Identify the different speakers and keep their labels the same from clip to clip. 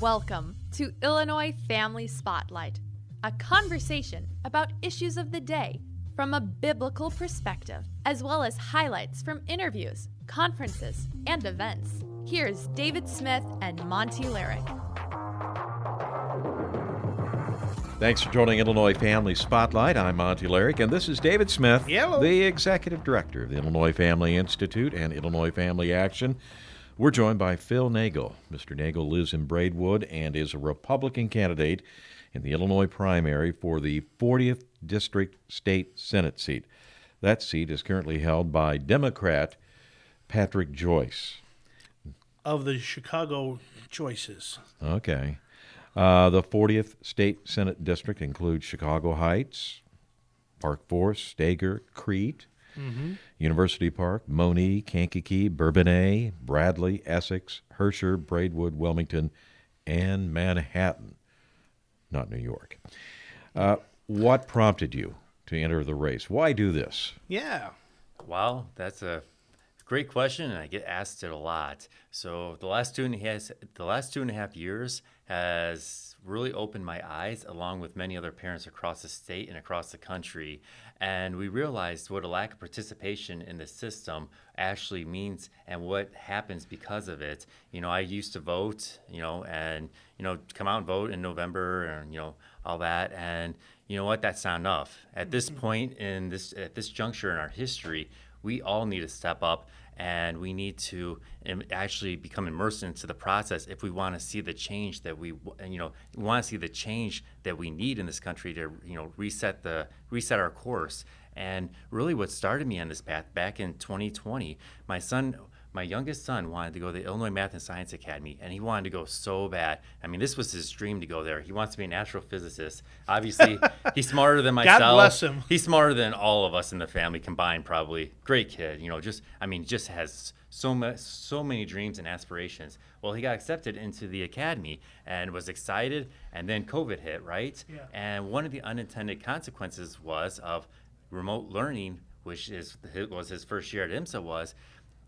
Speaker 1: Welcome to Illinois Family Spotlight, a conversation about issues of the day from a biblical perspective, as well as highlights from interviews, conferences, and events. Here's David Smith and Monty Lyric.
Speaker 2: Thanks for joining Illinois Family Spotlight. I'm Monty Lyric, and this is David Smith,
Speaker 3: Hello.
Speaker 2: the Executive Director of the Illinois Family Institute and Illinois Family Action. We're joined by Phil Nagel. Mr. Nagel lives in Braidwood and is a Republican candidate in the Illinois primary for the 40th District State Senate seat. That seat is currently held by Democrat Patrick Joyce.
Speaker 3: of the Chicago choices.
Speaker 2: Okay. Uh, the 40th State Senate District includes Chicago Heights, Park Forest, Steger, Crete, University Park, Monee, Kankakee, Bourbonnais, Bradley, Essex, Herscher, Braidwood, Wilmington, and Manhattan, not New York. Uh, what prompted you to enter the race? Why do this?
Speaker 3: Yeah.
Speaker 4: Well, that's a great question, and I get asked it a lot. So the last two and a half, the last two and a half years has really opened my eyes, along with many other parents across the state and across the country. And we realized what a lack of participation in the system actually means and what happens because of it. You know, I used to vote, you know, and you know, come out and vote in November, and you know, all that, and you know what, that's not enough. At this mm-hmm. point in this, at this juncture in our history, we all need to step up and we need to um, actually become immersed into the process if we want to see the change that we you know want to see the change that we need in this country to you know reset the reset our course. And really what started me on this path back in 2020 my son my youngest son wanted to go to the Illinois Math and Science Academy, and he wanted to go so bad. I mean, this was his dream to go there. He wants to be an astrophysicist. Obviously, he's smarter than myself.
Speaker 3: God bless him.
Speaker 4: He's smarter than all of us in the family combined, probably. Great kid, you know. Just, I mean, just has so much, so many dreams and aspirations. Well, he got accepted into the academy and was excited, and then COVID hit, right?
Speaker 3: Yeah.
Speaker 4: And one of the unintended consequences was of remote learning, which is was his first year at IMSA was.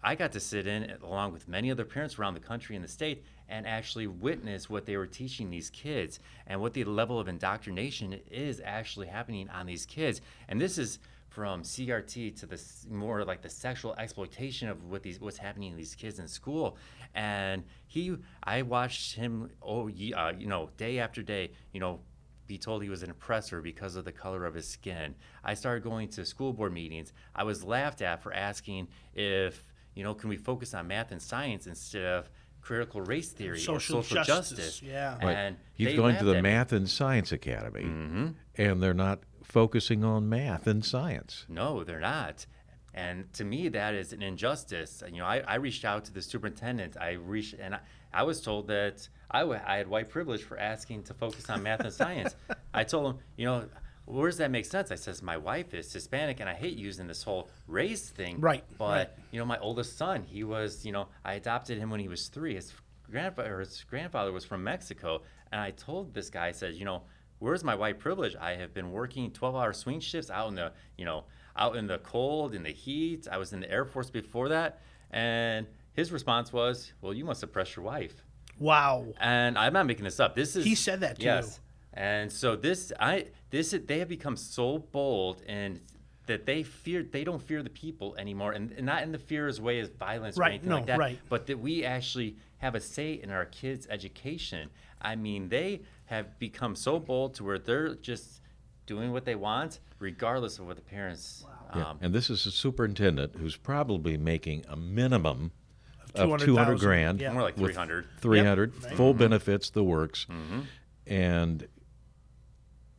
Speaker 4: I got to sit in along with many other parents around the country and the state and actually witness what they were teaching these kids and what the level of indoctrination is actually happening on these kids. And this is from CRT to the more like the sexual exploitation of what these what's happening to these kids in school. And he, I watched him, oh, uh, you know, day after day, you know, be told he was an oppressor because of the color of his skin. I started going to school board meetings. I was laughed at for asking if, you know, can we focus on math and science instead of critical race theory
Speaker 3: Social
Speaker 4: or social
Speaker 3: justice,
Speaker 4: justice?
Speaker 3: yeah.
Speaker 2: Right.
Speaker 4: And
Speaker 2: He's going to the
Speaker 4: at.
Speaker 2: Math and Science Academy,
Speaker 4: Mm-hmm.
Speaker 2: and they're not focusing on math and science.
Speaker 4: No, they're not. And to me, that is an injustice. You know, I, I reached out to the superintendent. I reached, and I, I was told that I, w- I had white privilege for asking to focus on math and science. I told him, you know, where does that make sense? I says, my wife is Hispanic, and I hate using this whole race thing.
Speaker 3: Right,
Speaker 4: But
Speaker 3: right.
Speaker 4: you know, my oldest son, he was, you know, I adopted him when he was three. His grandfather, his grandfather was from Mexico, and I told this guy, I said, you know, where's my white privilege? I have been working 12-hour swing shifts out in the, you know, out in the cold, in the heat. I was in the Air Force before that, and his response was, well, you must oppress your wife.
Speaker 3: Wow.
Speaker 4: And I'm not making this up. This is
Speaker 3: He said that to
Speaker 4: yes. And so this I this they have become so bold and that they fear they don't fear the people anymore and, and not in the fear as way as violence or
Speaker 3: Right,
Speaker 4: anything
Speaker 3: no,
Speaker 4: like that.
Speaker 3: right.
Speaker 4: But that we actually have a say in our kids' education. I mean, they have become so bold to where they're just doing what they want, regardless of what the parents
Speaker 2: Yeah,
Speaker 4: um,
Speaker 2: and this is a superintendent who's probably making a minimum of
Speaker 3: 200,000,
Speaker 2: 200 grand.
Speaker 3: yeah.
Speaker 4: more like
Speaker 2: with
Speaker 4: 300.
Speaker 2: 300
Speaker 3: Yep, right.
Speaker 2: full benefits, the works.
Speaker 4: Mm-hmm.
Speaker 2: And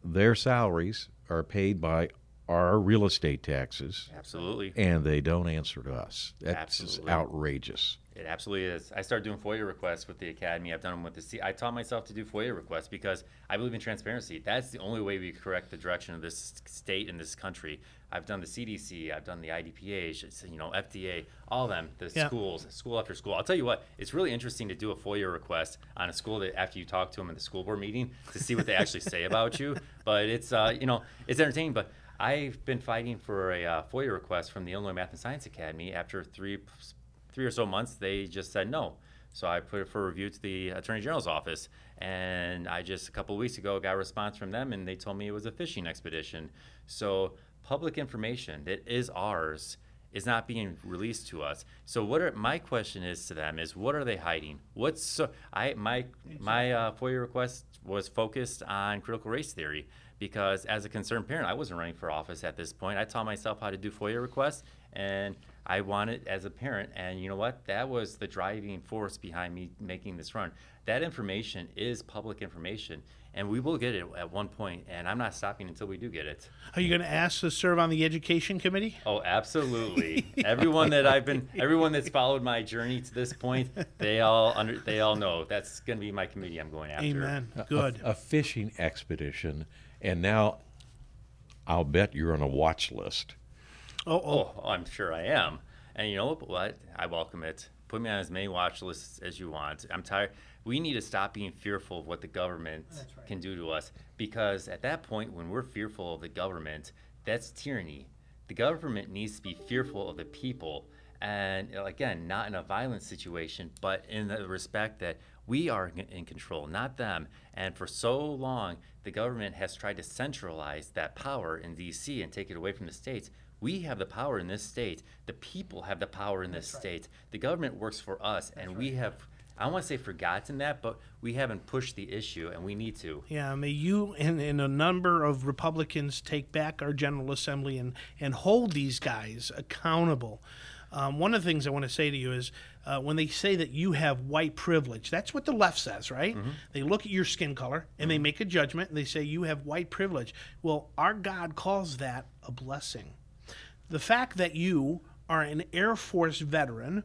Speaker 2: their salaries are paid by our real estate taxes,
Speaker 4: Absolutely.
Speaker 2: and they don't answer to us. That's
Speaker 4: Absolutely.
Speaker 2: outrageous.
Speaker 4: It absolutely is. I started doing FOIA requests with the academy. I've done them with the C. I taught myself to do FOIA requests because I believe in transparency. That's the only way we correct the direction of this state and this country. I've done the CDC. I've done the IDPA. You know, FDA. All of them. The
Speaker 3: Yeah.
Speaker 4: schools, school after school. I'll tell you what. It's really interesting to do a FOIA request on a school that after you talk to them in the school board meeting to see what they actually say about you. But it's uh, you know it's entertaining. But I've been fighting for a uh, FOIA request from the Illinois Math and Science Academy after three three or so months, they just said no. So I put it for review to the Attorney General's office. And I just a couple of weeks ago got a response from them, and they told me it was a fishing expedition. So public information that is ours is not being released to us. So what are my question is to them is what are they hiding? What's so I my my uh, FOIA request was focused on critical race theory because as a concerned parent, I wasn't running for office at this point. I taught myself how to do FOIA requests and I wanted as a parent and you know what? That was the driving force behind me making this run. That information is public information and we will get it at one point and I'm not stopping until we do get it.
Speaker 3: Are you going to ask to serve on the education committee?
Speaker 4: Oh, absolutely. everyone that I've been, everyone that's followed my journey to this point, they all under, they all know that's going to be my committee I'm going after.
Speaker 3: Amen.
Speaker 2: A-
Speaker 3: Good.
Speaker 2: A, fishing expedition, and now I'll bet you're on a watch list.
Speaker 3: Oh, oh.
Speaker 4: Oh, I'm sure I am. And you know what? I welcome it. Put me on as many watch lists as you want. I'm tired. We need to stop being fearful of what the government can do to us because at that point, when we're fearful of the government, that's tyranny. The government needs to be fearful of the people. And again, not in a violent situation, but in the respect that we are in control, not them. And for so long, the government has tried to centralize that power in DC and take it away from the states. We have the power in this state. The people have the power in this state. The government works for us, and we have, I don't want to say forgotten that, but we haven't pushed the issue, and we need to.
Speaker 3: Yeah, may you and, and a number of Republicans take back our General Assembly and, and hold these guys accountable. Um, one of the things I want to say to you is uh, when they say that you have white privilege, that's what the left says, right? They look at your skin color and they make a judgment and they say you have white privilege. Well, our God calls that a blessing. The fact that you are an Air Force veteran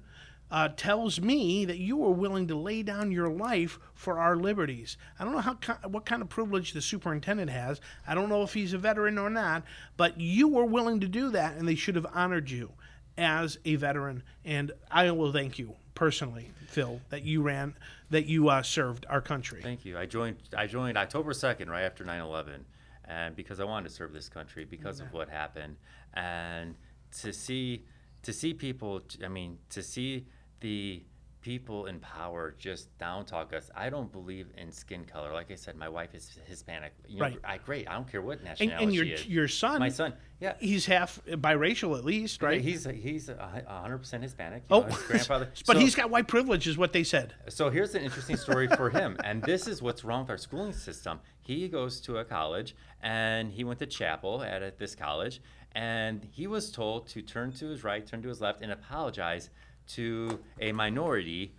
Speaker 3: uh, tells me that you are willing to lay down your life for our liberties. I don't know how what kind of privilege the superintendent has. I don't know if he's a veteran or not, but you were willing to do that, and they should have honored you as a veteran. And I will thank you personally, Phil, that you ran, that you uh, served our country.
Speaker 4: Thank you. I joined. I joined October second, right after 9/11, and because I wanted to serve this country because of what happened, and to see to see people. I mean, to see the people in power just down talk us. I don't believe in skin color. Like I said, my wife is Hispanic. You know,
Speaker 3: Right.
Speaker 4: I great. I don't care what
Speaker 3: and,
Speaker 4: nationality
Speaker 3: and your
Speaker 4: she is.
Speaker 3: your son,
Speaker 4: my son. Yeah.
Speaker 3: he's half biracial at least, right?
Speaker 4: He's he's a hundred percent Hispanic.
Speaker 3: Oh,
Speaker 4: know, his grandfather.
Speaker 3: but
Speaker 4: So-
Speaker 3: he's got white privilege, is what they said.
Speaker 4: so here's an interesting story for him, and this is what's wrong with our schooling system. He goes to a college, and he went to chapel at a, this college, and he was told to turn to his right, turn to his left, and apologize to a minority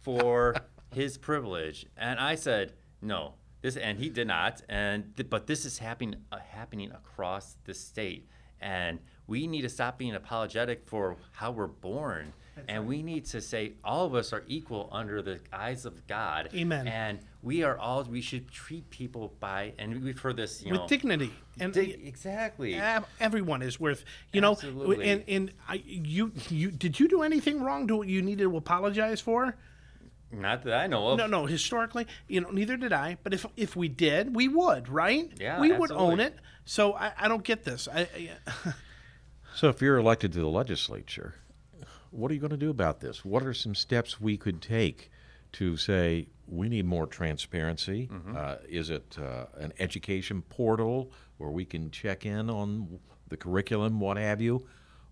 Speaker 4: for his privilege. And I said, no, this, and he did not. And th- but this is happening uh, happening across the state, and we need to stop being apologetic for how we're born. And we need to say all of us are equal under the eyes of God.
Speaker 3: Amen.
Speaker 4: And we are all we should treat people by and we've heard this, you
Speaker 3: with
Speaker 4: know.
Speaker 3: dignity and
Speaker 4: dig- exactly.
Speaker 3: everyone is worth you know
Speaker 4: Absolutely.
Speaker 3: and and I, you you did you do anything wrong to what you needed to apologize for
Speaker 4: Not that I know of.
Speaker 3: no no historically you know neither did i but if if we did we would right
Speaker 4: Yeah,
Speaker 3: we would own it so i, I don't get this I, I
Speaker 2: So, if you're elected to the legislature, what are you going to do about this? What are some steps we could take to say we need more transparency? Uh, is it uh, an education portal where we can check in on the curriculum, what have you?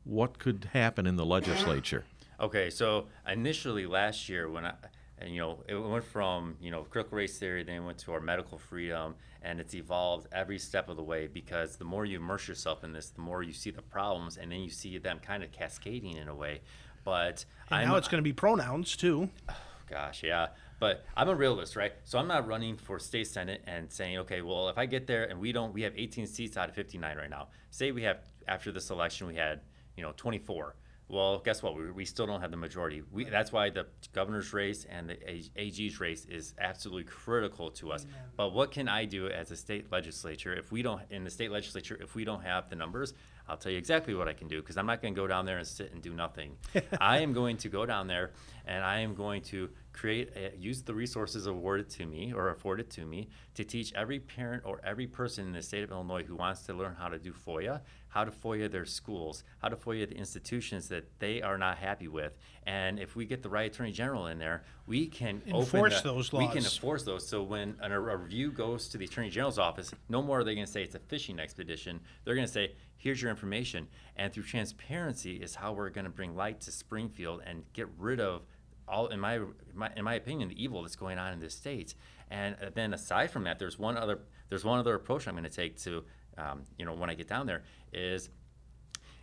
Speaker 2: What could happen in the legislature?
Speaker 4: Okay, so initially last year when I, and you know, it went from you know critical race theory, then it went to our medical freedom, and it's evolved every step of the way because the more you immerse yourself in this, the more you see the problems, and then you see them kind of cascading in a way. But
Speaker 3: and
Speaker 4: I'm,
Speaker 3: now it's going to be pronouns too
Speaker 4: Gosh, yeah. But I'm a realist, right? So I'm not running for state senate and saying, okay, well, if I get there and we don't, we have 18 seats out of 59 right now. Say we have after this election we had, you know, 24. Well, guess what? We, we still don't have the majority. We, that's why the governor's race and the AG's race is absolutely critical to us. But what can I do as a state legislature if we don't in the state legislature if we don't have the numbers? I'll tell you exactly what I can do because I'm not going to go down there and sit and do nothing. I am going to go down there and I am going to create a, use the resources awarded to me or afforded to me to teach every parent or every person in the state of Illinois who wants to learn how to do FOIA, how to FOIA their schools, how to FOIA the institutions that they are not happy with. And if we get the right attorney general in there, we can
Speaker 3: Enforce
Speaker 4: the,
Speaker 3: those laws.
Speaker 4: We can enforce those. So when an, a review goes to the attorney general's office, no more are they going to say it's a fishing expedition. They're going to say, "Here's your information," and through transparency is how we're going to bring light to Springfield and get rid of all, in my, my in my opinion, the evil that's going on in this state. And then aside from that, there's one other there's one other approach I'm going to take to, um, you know, when I get down there is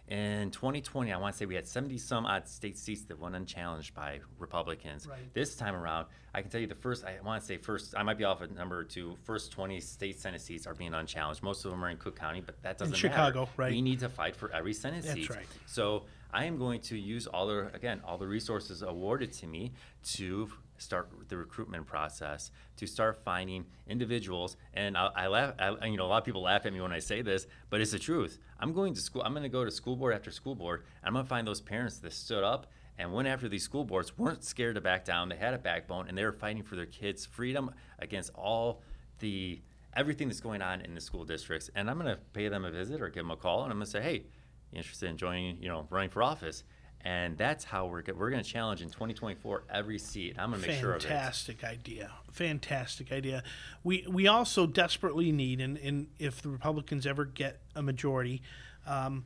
Speaker 4: in 2020, I want to say we had 70 some odd state seats that went unchallenged by Republicans.
Speaker 3: Right.
Speaker 4: This time around, I can tell you the first, I want to say first, I might be off a number or two, first 20 state Senate seats are being unchallenged. Most of them are in Cook County, but that doesn't
Speaker 3: Chicago,
Speaker 4: matter.
Speaker 3: right.
Speaker 4: We need to fight for every Senate seat.
Speaker 3: That's
Speaker 4: seat.
Speaker 3: right.
Speaker 4: So I am going to use all the, again, all the resources awarded to me to start the recruitment process, to start finding individuals. And I, I laugh, I, you know, a lot of people laugh at me when I say this, but it's the truth. I'm going to school, I'm going to go to school board after school board. And I'm going to find those parents that stood up and went after these school boards, weren't scared to back down. They had a backbone and they were fighting for their kids' freedom against all the everything that's going on in the school districts. And I'm going to pay them a visit or give them a call and I'm going to say, hey, you interested in joining, you know, running for office? And that's how we're go- we're going to challenge in 2024 every seat. I'm going to make sure of it.
Speaker 3: Fantastic idea. Fantastic idea. We we also desperately need, and, and if the Republicans ever get a majority, um,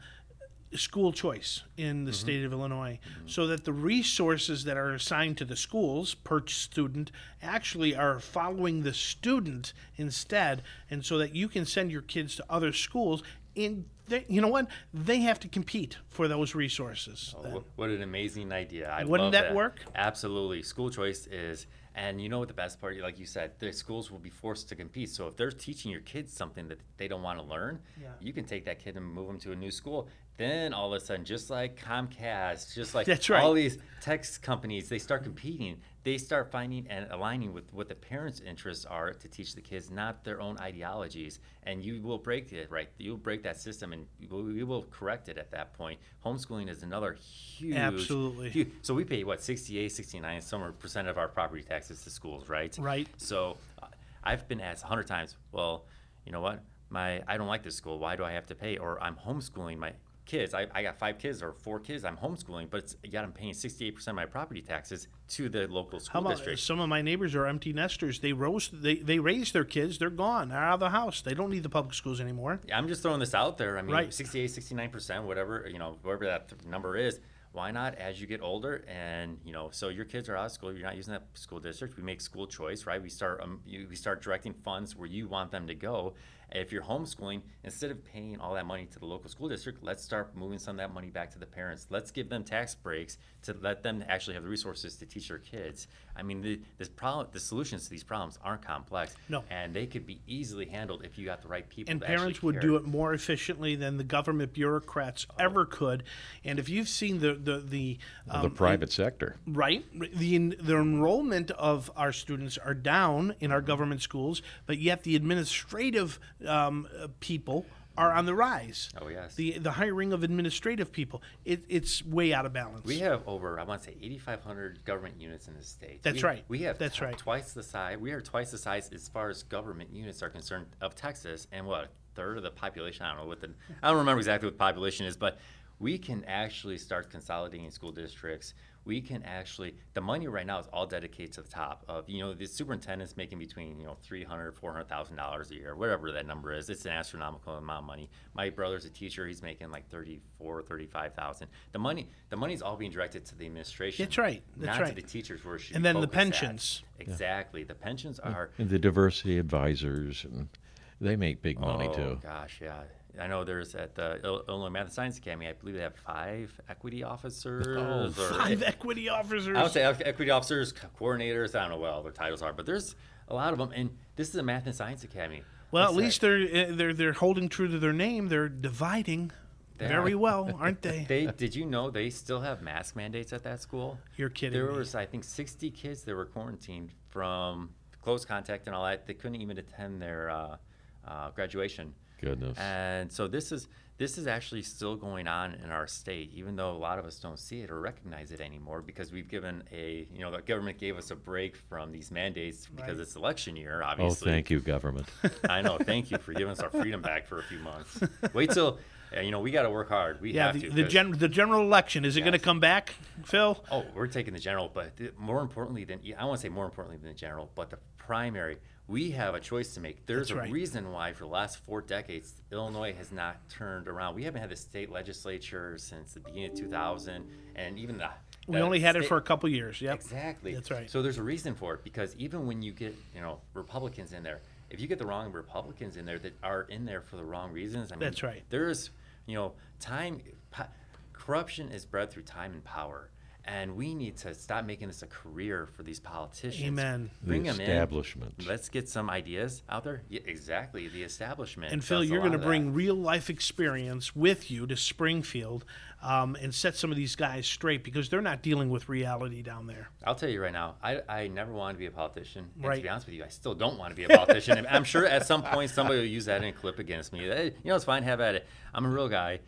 Speaker 3: school choice in the
Speaker 4: Mm-hmm.
Speaker 3: state of Illinois, so that the resources that are assigned to the schools per student actually are following the student instead, and so that you can send your kids to other schools. In they, you know what they have to compete for those resources.
Speaker 4: Oh, wh- what an amazing idea! I
Speaker 3: Wouldn't
Speaker 4: love
Speaker 3: that work?
Speaker 4: Absolutely. School choice is, and you know what the best part, like you said, the schools will be forced to compete. So if they're teaching your kids something that they don't want to learn,
Speaker 3: Yeah.
Speaker 4: you can take that kid and move them to a new school. Then all of a sudden, just like Comcast, just like
Speaker 3: That's right.
Speaker 4: all these tech companies, they start competing. They start finding and aligning with what the parents' interests are to teach the kids, not their own ideologies. And you will break it, right? You'll break that system, and we will- correct it at that point. Homeschooling is another huge,
Speaker 3: Absolutely.
Speaker 4: huge- so we pay what 68, 69, somewhere percent of our property taxes to schools, right?
Speaker 3: Right.
Speaker 4: So uh, I've been asked a hundred times, well, you know what? My I don't like this school. Why do I have to pay? Or I'm homeschooling my kids. I, I got five kids or four kids. I'm homeschooling, but it's, yet I'm paying 68% of my property taxes to the local school How
Speaker 3: about
Speaker 4: district.
Speaker 3: some of my neighbors are empty nesters? They rose, they they raise their kids. They're gone. They're out of the house. They don't need the public schools anymore.
Speaker 4: Yeah, I'm just throwing this out there. I mean,
Speaker 3: Right.
Speaker 4: 68, 69%, whatever, you know, whatever that th- number is. Why not as you get older and, you know, so your kids are out of school, you're not using that school district. We make school choice, right? We start um, you, we start directing funds where you want them to go. If you're homeschooling, instead of paying all that money to the local school district, let's start moving some of that money back to the parents. Let's give them tax breaks to let them actually have the resources to teach their kids. I mean, the this problem, the solutions to these problems aren't complex,
Speaker 3: No.
Speaker 4: and they could be easily handled if you got the right people.
Speaker 3: And
Speaker 4: to
Speaker 3: parents would
Speaker 4: care.
Speaker 3: do it more efficiently than the government bureaucrats ever could. And if you've seen the the the,
Speaker 2: the
Speaker 3: um,
Speaker 2: private sector.
Speaker 3: right the the enrollment of our students are down in our government schools, but yet the administrative um, people are on the rise.
Speaker 4: Oh, yes.
Speaker 3: The the hiring of administrative people, it, it's way out of balance.
Speaker 4: We have over, I want to say, 8,500 government units in the state.
Speaker 3: That's
Speaker 4: We-
Speaker 3: right.
Speaker 4: We have
Speaker 3: That's
Speaker 4: t-
Speaker 3: right.
Speaker 4: twice the size. We are twice the size as far as government units are concerned of Texas, and what a third of the population. I don't know what the I don't remember exactly what the population is, but we can actually start consolidating school districts. We can actually the money right now is all dedicated to the top of you know the superintendent's making between you know 300 400,000 dollars a year whatever that number is it's an astronomical amount of money my brother's a teacher he's making like 34 35,000 the money the money's all being directed to the administration
Speaker 3: That's right. That's
Speaker 4: not
Speaker 3: right.
Speaker 4: to the teachers where it should
Speaker 3: And then the
Speaker 4: focused at.
Speaker 3: pensions.
Speaker 4: exactly the pensions are
Speaker 2: And the diversity advisors, and they make big money too.
Speaker 4: oh,
Speaker 2: too.
Speaker 4: gosh yeah I know there's at the Il- Illinois Math and Science Academy. I believe they have five equity officers. or,
Speaker 3: Five equity officers.
Speaker 4: I would say equity officers, coordinators. I don't know what all their titles are, but there's a lot of them. And this is a Math and Science Academy.
Speaker 3: well, at least
Speaker 4: that?
Speaker 3: they're uh, they're they're holding true to their name. They're dividing
Speaker 4: They
Speaker 3: very
Speaker 4: are.
Speaker 3: well, aren't they?
Speaker 4: They did you know they still have mask mandates at that school?
Speaker 3: You're kidding
Speaker 4: There
Speaker 3: me.
Speaker 4: was I think 60 kids that were quarantined from close contact and all that. They couldn't even attend their uh, uh, graduation.
Speaker 2: Goodness.
Speaker 4: And so this is this is actually still going on in our state, even though a lot of us don't see it or recognize it anymore because we've given a you know the government gave us a break from these mandates because
Speaker 3: Right.
Speaker 4: it's election year. Obviously.
Speaker 2: oh,
Speaker 4: Obviously,
Speaker 2: thank you, government.
Speaker 4: I know. Thank you for giving us our freedom back for a few months. Wait till uh, you know we got to work hard. We
Speaker 3: Yeah,
Speaker 4: have
Speaker 3: the,
Speaker 4: to.
Speaker 3: the,
Speaker 4: 'cause-
Speaker 3: gen- the general election is it going to come back, Phil?
Speaker 4: Oh, we're taking the general, but th- more importantly than I want to say more importantly than the general, but the primary. We have a choice to make. There's
Speaker 3: That's
Speaker 4: a
Speaker 3: right.
Speaker 4: reason why, for the last four decades, Illinois has not turned around. We haven't had the state legislature since the beginning of 2000, and even the.
Speaker 3: We only had it for a couple years. Yep.
Speaker 4: Exactly.
Speaker 3: That's right.
Speaker 4: So there's a reason for it because even when you get you know Republicans in there, if you get the wrong Republicans in there that are in there for the wrong reasons, I mean,
Speaker 3: That's right.
Speaker 4: There's you know time, po- corruption is bred through time and power, and we need to stop making this a career for these politicians.
Speaker 3: Amen.
Speaker 2: The
Speaker 4: Bring them
Speaker 2: establishment.
Speaker 4: in. Let's get some ideas out there. Yeah, exactly. The establishment.
Speaker 3: And Phil, you're going to
Speaker 4: of that.
Speaker 3: bring real life experience with you to Springfield um, and set some of these guys straight because they're not dealing with reality down there.
Speaker 4: I'll tell you right now, I, I never wanted to be a politician. And
Speaker 3: Right.
Speaker 4: to be honest with you, I still don't want to be a politician. I'm sure at some point somebody will use that in a clip against me. Hey, you know, it's fine, have at it. I'm a real guy.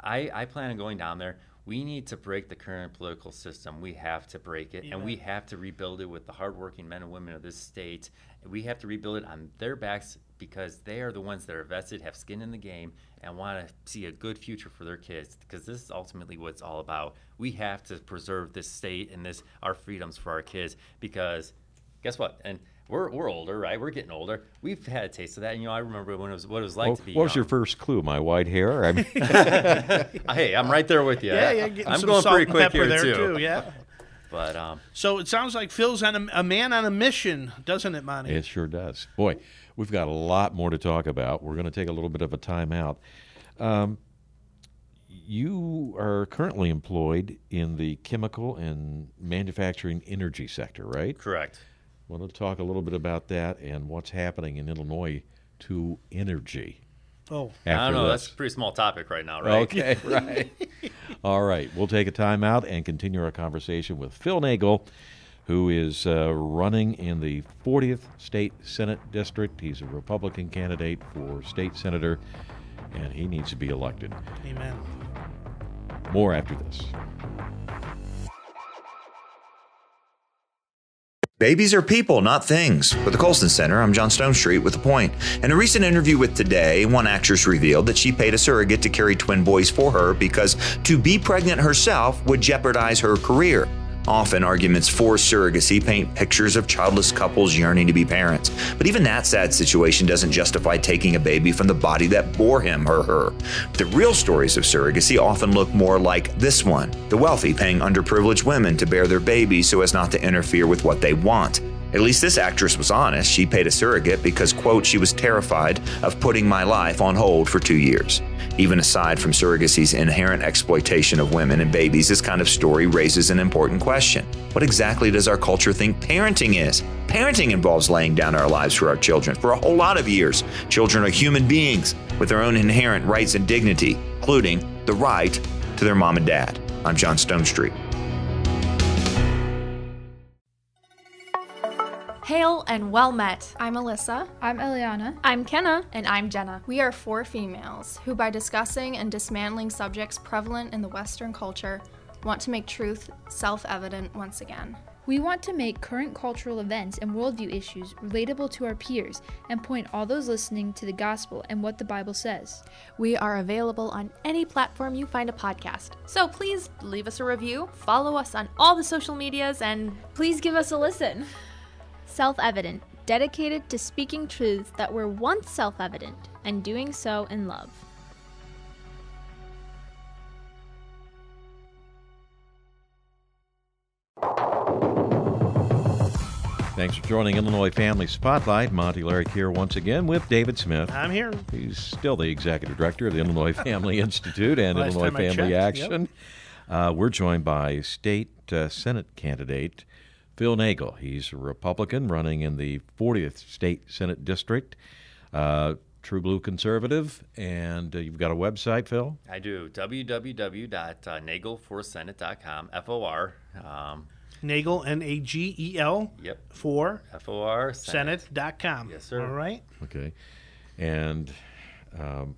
Speaker 4: I, I plan on going down there. We need to break the current political system. We have to break it, and we have to rebuild it with the hardworking men and women of this state. We have to rebuild it on their backs because they are the ones that are vested, have skin in the game, and want to see a good future for their kids. Because this is ultimately what it's all about. We have to preserve this state and this our freedoms for our kids. Because guess what? And we're, we're older, right? We're getting older. We've had a taste of that. And, you know, I remember when it was what it was like
Speaker 2: Oh,
Speaker 4: to be.
Speaker 2: what was your first clue? My white hair? I mean,
Speaker 4: Hey, I'm right there with you.
Speaker 3: Yeah, yeah, getting
Speaker 4: I'm
Speaker 3: some
Speaker 4: going
Speaker 3: salt
Speaker 4: pretty quick
Speaker 3: pepper
Speaker 4: here
Speaker 3: there
Speaker 4: too.
Speaker 3: too. Yeah.
Speaker 4: But um,
Speaker 3: So it sounds like Phil's on a, a man on a mission, doesn't it, Monty?
Speaker 2: it sure does. Boy, we've got a lot more to talk about. We're going to take a little bit of a time out. Um, you are currently employed in the chemical and manufacturing energy sector, right?
Speaker 4: correct.
Speaker 2: Want to talk a little bit about that and what's happening in Illinois to energy.
Speaker 3: Oh,
Speaker 4: I don't know.
Speaker 2: this.
Speaker 4: That's a pretty small topic right now, right?
Speaker 2: Okay, right. All right. We'll take a time out and continue our conversation with Phil Nagel, who is uh, running in the 40th State Senate District. He's a Republican candidate for state senator, and he needs to be elected.
Speaker 3: amen.
Speaker 2: More after this.
Speaker 5: Babies are people, not things. With the Colson Center, I'm John Stonestreet with a point. In a recent interview with Today, one actress revealed that she paid a surrogate to carry twin boys for her because to be pregnant herself would jeopardize her career. Often, arguments for surrogacy paint pictures of childless couples yearning to be parents. But even that sad situation doesn't justify taking a baby from the body that bore him or her. The real stories of surrogacy often look more like this one the wealthy paying underprivileged women to bear their babies so as not to interfere with what they want. At least this actress was honest. She paid a surrogate because, quote, she was terrified of putting my life on hold for two years. Even aside from surrogacy's inherent exploitation of women and babies, this kind of story raises an important question. What exactly does our culture think parenting is? Parenting involves laying down our lives for our children for a whole lot of years. Children are human beings with their own inherent rights and dignity, including the right to their mom and dad. I'm John Stonestreet.
Speaker 1: Hail and well met.
Speaker 6: I'm Alyssa,
Speaker 7: I'm Eliana.
Speaker 6: I'm Kenna.
Speaker 1: And I'm Jenna.
Speaker 6: We are four females who, by discussing and dismantling subjects prevalent in the Western culture, want to make truth self evident once again.
Speaker 7: We want to make current cultural events and worldview issues relatable to our peers and point all those listening to the gospel and what the Bible says.
Speaker 1: We are available on any platform you find a podcast. So please leave us a review, follow us on all the social medias, and
Speaker 8: Please give us a listen. Self evident, dedicated to speaking truths that were once self evident and doing so in love.
Speaker 2: Thanks for joining Illinois Family Spotlight. Monty Larrick here once again with David Smith.
Speaker 3: I'm here.
Speaker 2: He's still the executive director of the Illinois Family Institute and
Speaker 3: Last
Speaker 2: Illinois Family
Speaker 3: checked, yep.
Speaker 2: Action. Uh, we're joined by state uh, Senate candidate Phil Nagel. He's a Republican running in the 40th state Senate district. Uh, True blue conservative, and uh, you've got a website, Phil.
Speaker 4: I do. www.nagelforsenate.com. F O R. Um,
Speaker 3: Nagel, N A G E L,
Speaker 4: yep.
Speaker 3: for
Speaker 4: F O R.
Speaker 3: Senate.com.
Speaker 4: Yes, sir.
Speaker 3: All right.
Speaker 2: Okay, and um,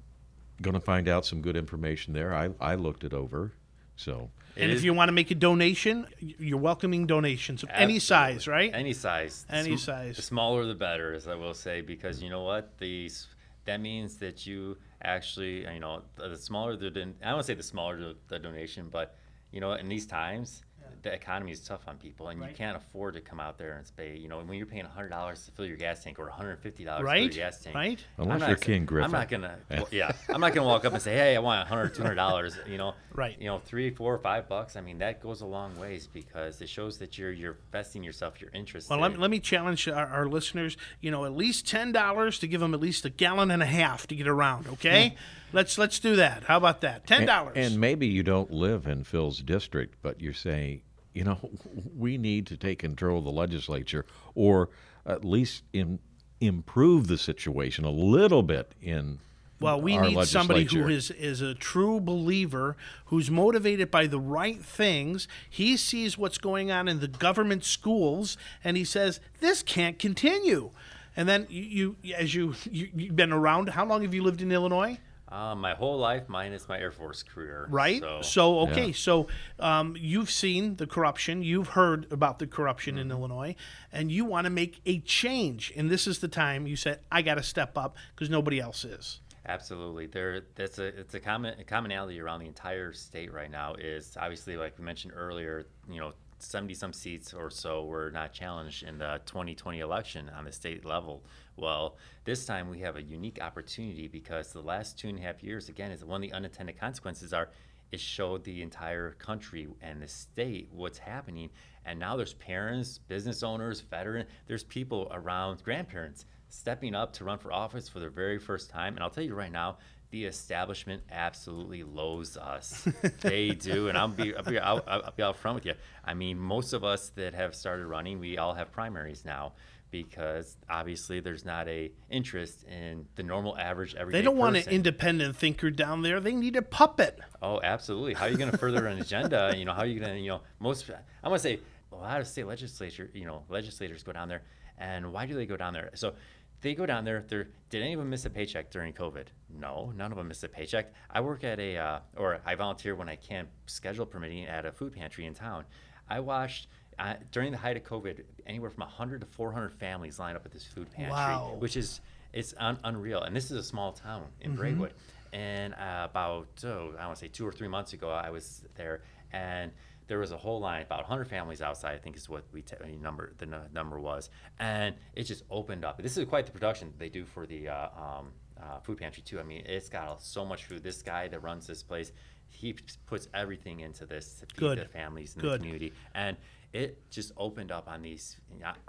Speaker 2: going to find out some good information there. I, I looked it over. So,
Speaker 3: And if you want to make a donation, you're welcoming donations of any size, right?
Speaker 4: Any size.
Speaker 3: Any
Speaker 4: Sm-
Speaker 3: size.
Speaker 4: The smaller the better, as I will say, because you know what? These that means that you actually, you know, the the smaller the don- I don't want to say the smaller the, the donation, but you know, in these times, the economy is tough on people, and
Speaker 3: Right.
Speaker 4: you can't afford to come out there and pay. You know, when you're paying hundred dollars to fill your gas tank or hundred fifty dollars to fill
Speaker 3: Right,
Speaker 4: your gas tank,
Speaker 3: right.
Speaker 4: I'm
Speaker 2: Unless
Speaker 4: not
Speaker 2: you're
Speaker 4: sa-
Speaker 2: King
Speaker 4: I'm not gonna, well, yeah, I'm not gonna walk up and say, hey, I want 100 200 dollars. You know,
Speaker 3: Right.
Speaker 4: You know, three, four, five bucks. I mean, that goes a long ways because it shows that you're you're vesting yourself, your interest.
Speaker 3: Well, let me, let me challenge our, our listeners. You know, at least ten dollars to give them at least a gallon and a half to get around. Okay, let's let's do that. How about that? Ten dollars.
Speaker 2: and maybe you don't live in Phil's district, but you're saying, you know, we need to take control of the legislature or at least in, improve the situation a little bit in
Speaker 3: Well, we
Speaker 2: our
Speaker 3: need somebody who is is a true believer, who's motivated by the right things. He sees what's going on in the government schools, and he says this can't continue. And then you, you as you, you you've been around. How long have you lived in Illinois?
Speaker 4: Uh, my whole life, minus my Air Force career.
Speaker 3: Right.
Speaker 4: So,
Speaker 3: So, okay.
Speaker 2: Yeah.
Speaker 3: So um, you've seen the corruption. You've heard about the corruption
Speaker 4: Mm-hmm.
Speaker 3: in Illinois, and you want to make a change. And this is the time you said, "I got to step up because nobody else is."
Speaker 4: absolutely, there. That's a it's a common a commonality around the entire state right now. Is obviously like we mentioned earlier. You know, seventy some seats or so were not challenged in the 2020 election on the state level. Well, this time we have a unique opportunity because the last two and a half years, again, is one of the unintended consequences are it showed the entire country and the state what's happening. And now there's parents, business owners, veteran, there's people around, grandparents stepping up to run for office for their very first time. And I'll tell you right now, the establishment absolutely loathes us. they do, and I'll be, I'll be I'll, I'll be out front with you. I mean, most of us that have started running, we all have primaries now because obviously there's not a interest in the normal average everyday
Speaker 3: They don't want an independent thinker down there. They need a puppet.
Speaker 4: Oh, absolutely. How are you going to further an agenda? You know, how are you going to, you know, most, I'm going to say a lot of state legislature, you know, legislators go down there. And why do they go down there? So they go down there. They're, did any of them miss a paycheck during COVID? No, none of them missed a paycheck. I work at a, uh, or I volunteer when I can, schedule permitting at a food pantry in town. I watched uh, during the height of COVID, anywhere from 100 to 400 families lined up at this food pantry,
Speaker 3: Wow.
Speaker 4: which is it's un- unreal. And this is a small town in Braidwood. And uh, about oh, I want to say two or three months ago, I was there, and there was a whole line, about 100 families outside. I think is what we t- number the n- number was, and it just opened up. This is quite the production they do for the uh, um, uh, food pantry too. I mean, it's got so much food. This guy that runs this place, he puts everything into this to feed
Speaker 3: Good.
Speaker 4: the families in
Speaker 3: Good.
Speaker 4: the community, and it just opened up on these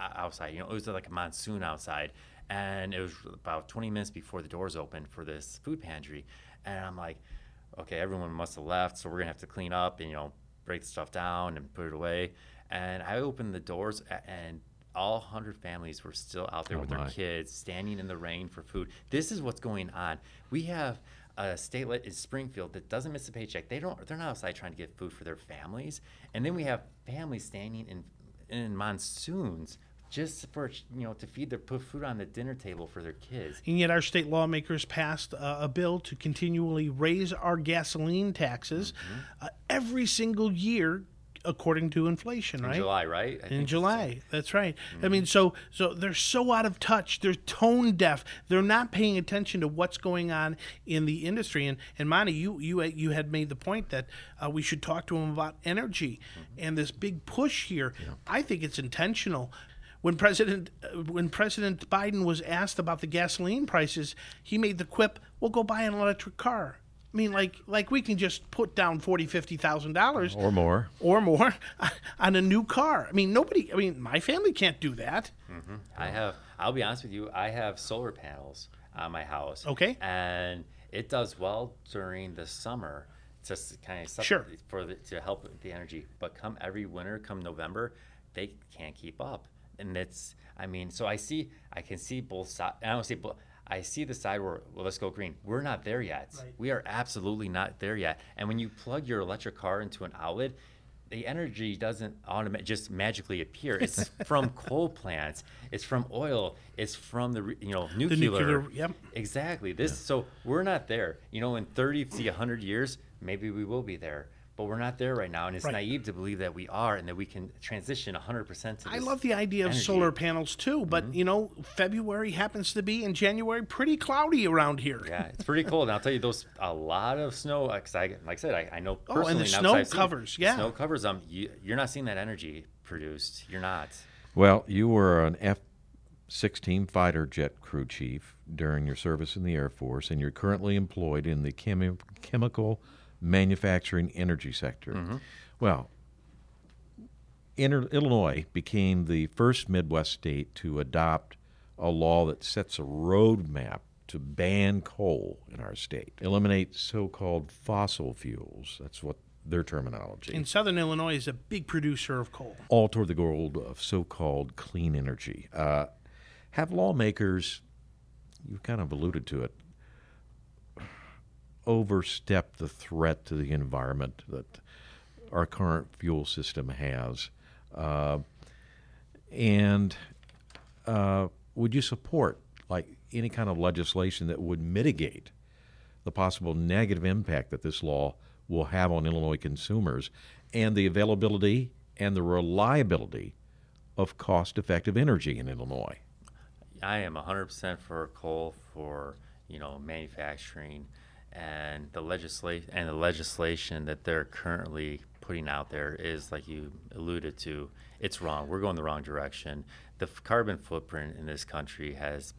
Speaker 4: outside. You know, it was like a monsoon outside, and it was about 20 minutes before the doors opened for this food pantry, and I'm like, okay, everyone must have left, so we're gonna have to clean up and you know break the stuff down and put it away. And I opened the doors, and all 100 families were still out there
Speaker 2: Oh,
Speaker 4: with
Speaker 2: my.
Speaker 4: their kids, standing in the rain for food. This is what's going on. We have a state in Springfield that doesn't miss a paycheck. They don't. They're not outside trying to get food for their families, and then we have families standing in in monsoons just for you know to feed their put food on the dinner table for their kids.
Speaker 3: And yet, our state lawmakers passed uh, a bill to continually raise our gasoline taxes
Speaker 4: Mm-hmm.
Speaker 3: uh, every single year, according to inflation. Right? In?
Speaker 4: July, right? I
Speaker 3: in July. That's right. I mean, so so they're so out of touch. They're tone deaf. They're not paying attention to what's going on in the industry. And and Monty, you you you had made the point that uh, we should talk to them about energy and this big push here. I think it's intentional. When President uh, when President Biden was asked about the gasoline prices, he made the quip, "We'll go buy an electric car." I mean, like like we can just put down forty, fifty thousand dollars
Speaker 2: or more.
Speaker 3: or more on a new car. I mean, nobody. I mean, my family can't do that. Mm-hmm.
Speaker 4: I have. I'll be honest with you. I have solar panels on my house.
Speaker 3: Okay.
Speaker 4: And it does well during the summer, just kind of
Speaker 3: Sure.
Speaker 4: for the, to help with the energy. But come every winter, come November, they can't keep up, and it's. I mean, so I see. I can see both sides. I don't see both. I see the side where well, let's go green. We're not there yet.
Speaker 3: Right.
Speaker 4: We are absolutely not there yet. And when you plug your electric car into an outlet, the energy doesn't automatically just magically appear. It's from coal plants. It's from oil. It's from the re- you know nuclear.
Speaker 3: nuclear, yep.
Speaker 4: Exactly. This so we're not there. You know, in 30 to 100 years, maybe we will be there. But we're not there right now, and it's
Speaker 3: Right.
Speaker 4: naive to believe that we are, and that we can transition 100% to.
Speaker 3: I
Speaker 4: this
Speaker 3: love the idea of
Speaker 4: energy.
Speaker 3: solar panels too, but
Speaker 2: Mm-hmm.
Speaker 3: you know, February happens to be in January pretty cloudy around here.
Speaker 4: Yeah, it's pretty cold. And I'll tell you, those a lot of snow. Because I, like I said, I, I know
Speaker 3: Oh, and the
Speaker 4: now 'cause
Speaker 3: snow
Speaker 4: I've seen-
Speaker 3: covers, yeah.
Speaker 4: Snow covers them. You, you're not seeing that energy produced. You're not.
Speaker 2: Well, you were an F 16 fighter jet crew chief during your service in the Air Force, and you're currently employed in the chemi- chemical manufacturing energy sector. Well, Inter- Illinois became the first Midwest state to adopt a law that sets a roadmap to ban coal in our state, eliminate so called fossil fuels. That's what their terminology
Speaker 3: And Southern Illinois is a big producer of coal.
Speaker 2: all toward the goal of so-called clean energy. Uh, have lawmakers, you kind of alluded to it, overstepped the threat to the environment that our current fuel system has? Uh, and uh, would you support like any kind of legislation that would mitigate the possible negative impact that this law will have on Illinois consumers and the availability and the reliability of cost-effective energy in Illinois.
Speaker 4: I am 100% for coal for you know manufacturing, and the legislation and the legislation that they're currently putting out there is like you alluded to. It's wrong. We're going the wrong direction. The f- carbon footprint in this country has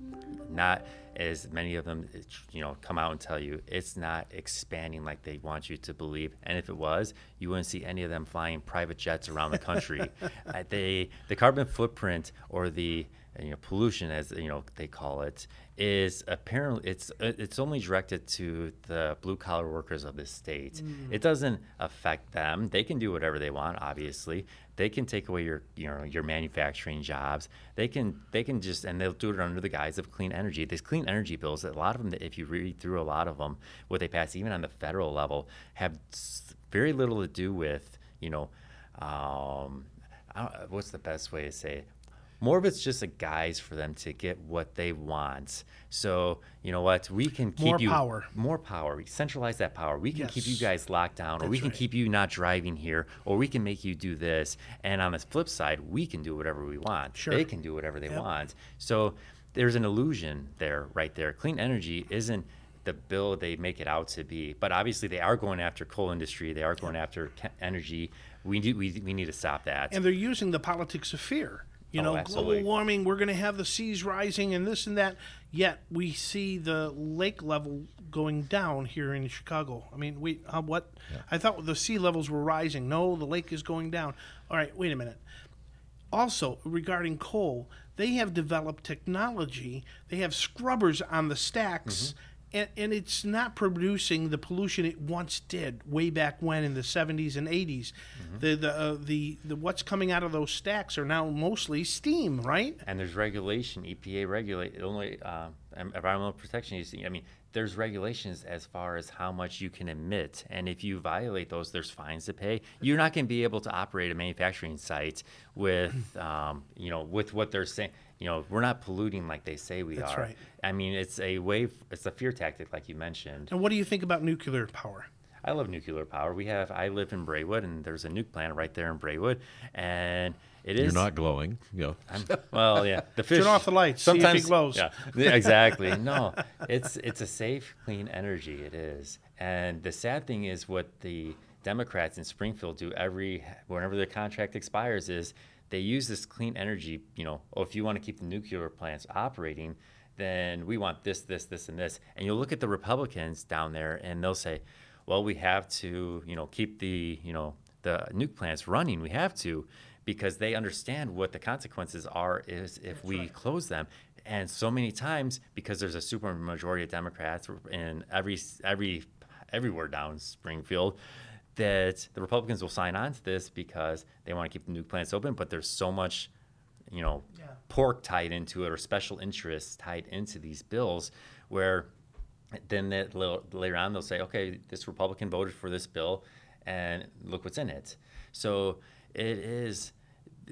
Speaker 4: not, as many of them, you know, come out and tell you it's not expanding like they want you to believe. And if it was, you wouldn't see any of them flying private jets around the country. uh, they, the carbon footprint or the you know pollution as you know they call it is apparently it's it's only directed to the blue collar workers of the state. It doesn't affect them. They can do whatever they want obviously. They can take away your you know your manufacturing jobs. They can they can just and they'll do it under the guise of clean energy. These clean energy bills a lot of them if you read through a lot of them what they pass even on the federal level have very little to do with you know um, what's the best way to say it? More of it's just a guise for them to get what they want. So you know what? We can keep
Speaker 3: More
Speaker 4: you
Speaker 3: power.
Speaker 4: more power. We centralize that power. We can keep you guys locked down, or we can
Speaker 3: right.
Speaker 4: keep you not driving here, or we can make you do this. And on the flip side, we can do whatever we want.
Speaker 3: Sure.
Speaker 4: They can do whatever they
Speaker 3: Yep.
Speaker 4: want. So there's an illusion there, right there. Clean energy isn't the bill they make it out to be, but obviously they are going after coal industry. They are going after energy. We need we, we need to stop that.
Speaker 3: And they're using the politics of fear. You
Speaker 4: Oh,
Speaker 3: know, global warming, we're going to have the seas rising and this and that. Yet we see the lake level going down here in Chicago. I mean, we uh, what? I thought the sea levels were rising. No, the lake is going down. All right, wait a minute. Also, regarding coal, they have developed technology. They have scrubbers on the stacks, and, and it's not producing the pollution it once did way back when in the 70s and 80s. The the, uh, the the what's coming out of those stacks are now mostly steam, right?
Speaker 4: and there's regulation, EPA regulate Illinois uh, Environmental Protection Agency. I mean, there's regulations as far as how much you can emit, and if you violate those, there's fines to pay. You're not going to be able to operate a manufacturing site with, um, you know, with what they're saying. You know, we're not polluting like they say we
Speaker 3: That's
Speaker 4: are.
Speaker 3: right.
Speaker 4: I mean, it's a way, it's a fear tactic, like you mentioned.
Speaker 3: And what do you think about nuclear power?
Speaker 4: I love nuclear power. We have, I live in Braidwood, and there's a nuke plant right there in Braidwood, and it is.
Speaker 2: You're not glowing, you know.
Speaker 4: Well, yeah. The fish.
Speaker 3: Turn off the lights, see if he
Speaker 4: Sometimes
Speaker 3: glows.
Speaker 4: Yeah, yeah, exactly. No, it's it's a safe, clean energy. It is. And the sad thing is, what the Democrats in Springfield do every whenever their contract expires is they use this clean energy. You know, oh, if you want to keep the nuclear plants operating, then we want this, this, this, and this. And you'll look at the Republicans down there, and they'll say, well, we have to, you know, keep the, you know, the nuke plants running. We have to because they understand what the consequences are is if we close them. And so many times, because there's a super majority of Democrats in every every everywhere down Springfield, that the Republicans will sign on to this because they want to keep the nuke plants open. But there's so much, you know, pork tied into it or special interests tied into these bills where then that little, later on they'll say, okay, this Republican voted for this bill, and look what's in it. So it is.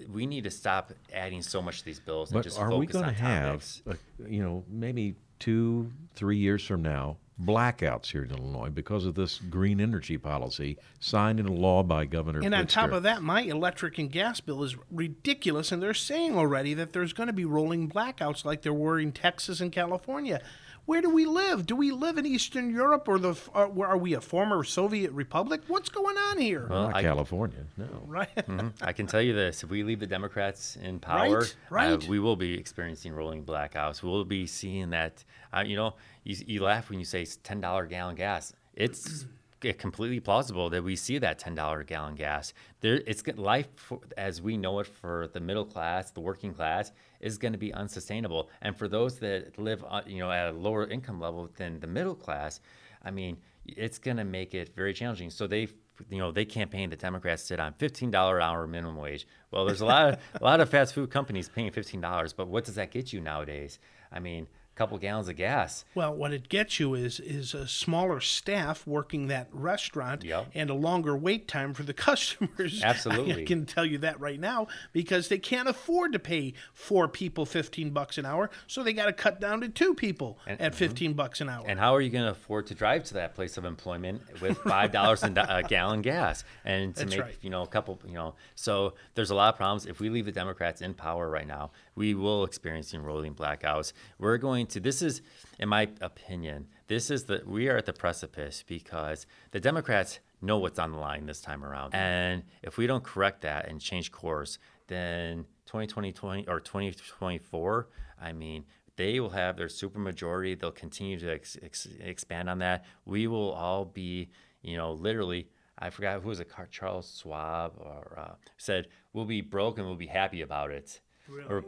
Speaker 4: We need to stop adding so much to these bills and
Speaker 2: But
Speaker 4: just
Speaker 2: are
Speaker 4: focus
Speaker 2: we going to have,
Speaker 4: topics.
Speaker 2: uh, you know, maybe two, three years from now, blackouts here in Illinois because of this green energy policy signed into law by Governor
Speaker 3: And on top of that, my electric and gas bill is ridiculous, and they're saying already that there's going to be rolling blackouts like there were in Texas and California. Where do we live? Do we live in Eastern Europe, or the uh, where are we a former Soviet republic? What's going on here?
Speaker 4: Well,
Speaker 2: Not
Speaker 4: I-
Speaker 2: California, no.
Speaker 3: right?
Speaker 4: Mhm. I can tell you this: if we leave the Democrats in power,
Speaker 3: Right, right.
Speaker 4: Uh, we will be experiencing rolling blackouts. We'll be seeing that. Uh, you know, you, you laugh when you say ten dollar gallon gas. It's c- completely plausible that we see that ten dollar gallon gas. There, it's life for, as we know it for the middle class, the working class, is going to be unsustainable. And for those that live, uh, you know, at a lower income level than the middle class, I mean, it's going to make it very challenging. So they, you know, they campaign. The Democrats sit on fifteen dollar hour minimum wage. Well, there's a lot of a lot of fast food companies paying fifteen dollars, but what does that get you nowadays? I mean, couple gallons of gas.
Speaker 3: Well, what it gets you is is a smaller staff working that restaurant
Speaker 4: Yep.
Speaker 3: and a longer wait time for the customers. Absolutely. I, can tell you that right now because they can't afford to pay four people fifteen bucks an hour, so they got to cut down to two people
Speaker 4: And-
Speaker 3: at mm-hmm. 15 bucks an hour.
Speaker 4: And how are you going to afford to drive to that place of employment with five dollars a gallon gas and to
Speaker 3: That's
Speaker 4: make
Speaker 3: right.
Speaker 4: you know a couple you know? So there's a lot of problems. If we leave the Democrats in power right now, we will experience rolling blackouts. We're going to. This is, in my opinion, this is the we are at the precipice because the Democrats know what's on the line this time around, and if we don't correct that and change course, then 2020 20 or 2024, I mean, they will have their supermajority. They'll continue to ex- ex- expand on that. We will all be, you know, literally. I forgot who was it, Charles Schwab, or uh, said we'll be broke and we'll be happy about it, or